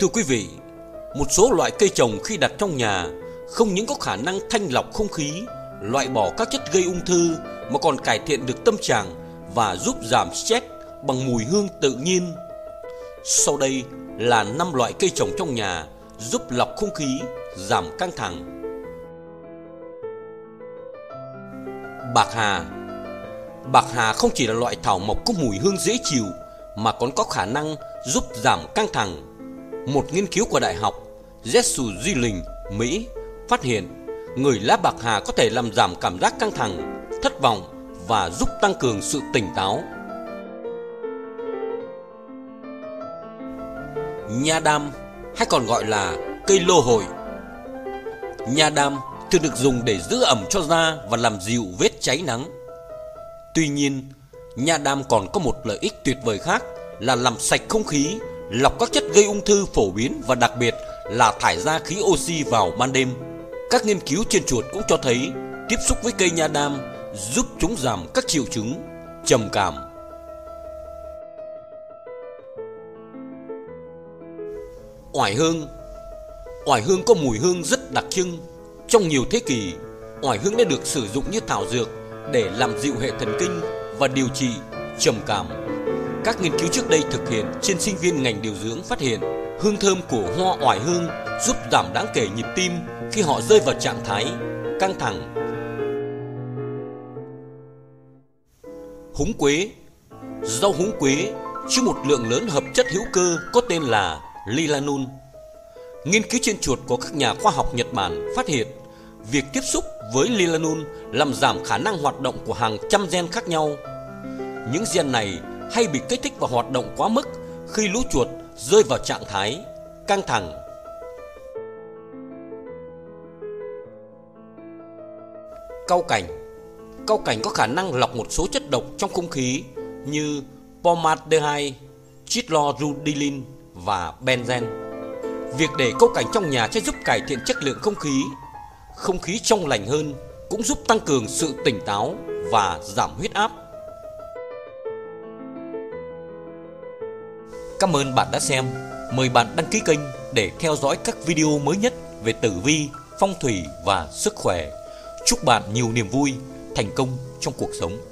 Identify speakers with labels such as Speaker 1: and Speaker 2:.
Speaker 1: Thưa quý vị, một số loại cây trồng khi đặt trong nhà không những có khả năng thanh lọc không khí, loại bỏ các chất gây ung thư mà còn cải thiện được tâm trạng và giúp giảm stress bằng mùi hương tự nhiên. Sau đây là 5 loại cây trồng trong nhà giúp lọc không khí, giảm căng thẳng. Bạc hà Bạc hà không chỉ là loại thảo mộc có mùi hương dễ chịu mà còn có khả năng giúp giảm căng thẳng. Một nghiên cứu của Đại học Jesu Duy Linh, Mỹ phát hiện người lá bạc hà có thể làm giảm cảm giác căng thẳng, thất vọng và giúp tăng cường sự tỉnh táo. Nha đam hay còn gọi là cây lô hội. Nha đam thường được dùng để giữ ẩm cho da và làm dịu vết cháy nắng. Tuy nhiên, nha đam còn có một lợi ích tuyệt vời khác là làm sạch không khí, lọc các chất gây ung thư phổ biến và đặc biệt là thải ra khí oxy vào ban đêm. Các nghiên cứu trên chuột cũng cho thấy tiếp xúc với cây nha đam giúp chúng giảm các triệu chứng trầm cảm. Oải hương Oải hương có mùi hương rất đặc trưng. Trong nhiều thế kỷ, oải hương đã được sử dụng như thảo dược để làm dịu hệ thần kinh và điều trị trầm cảm. Các nghiên cứu trước đây thực hiện trên sinh viên ngành điều dưỡng phát hiện hương thơm của hoa oải hương giúp giảm đáng kể nhịp tim khi họ rơi vào trạng thái căng thẳng. Húng quế Rau húng quế chứa một lượng lớn hợp chất hữu cơ có tên là lilanol. Nghiên cứu trên chuột của các nhà khoa học Nhật Bản phát hiện việc tiếp xúc với lilanol làm giảm khả năng hoạt động của hàng trăm gen khác nhau. Những gen này hay bị kích thích và hoạt động quá mức khi lũ chuột rơi vào trạng thái căng thẳng. Cau cảnh Cau cảnh có khả năng lọc một số chất độc trong không khí như formaldehyde, chlorodilin và benzen. Việc để cau cảnh trong nhà sẽ giúp cải thiện chất lượng không khí. Không khí trong lành hơn cũng giúp tăng cường sự tỉnh táo và giảm huyết áp. Cảm ơn bạn đã xem. Mời bạn đăng ký kênh để theo dõi các video mới nhất về tử vi, phong thủy và sức khỏe. Chúc bạn nhiều niềm vui, thành công trong cuộc sống.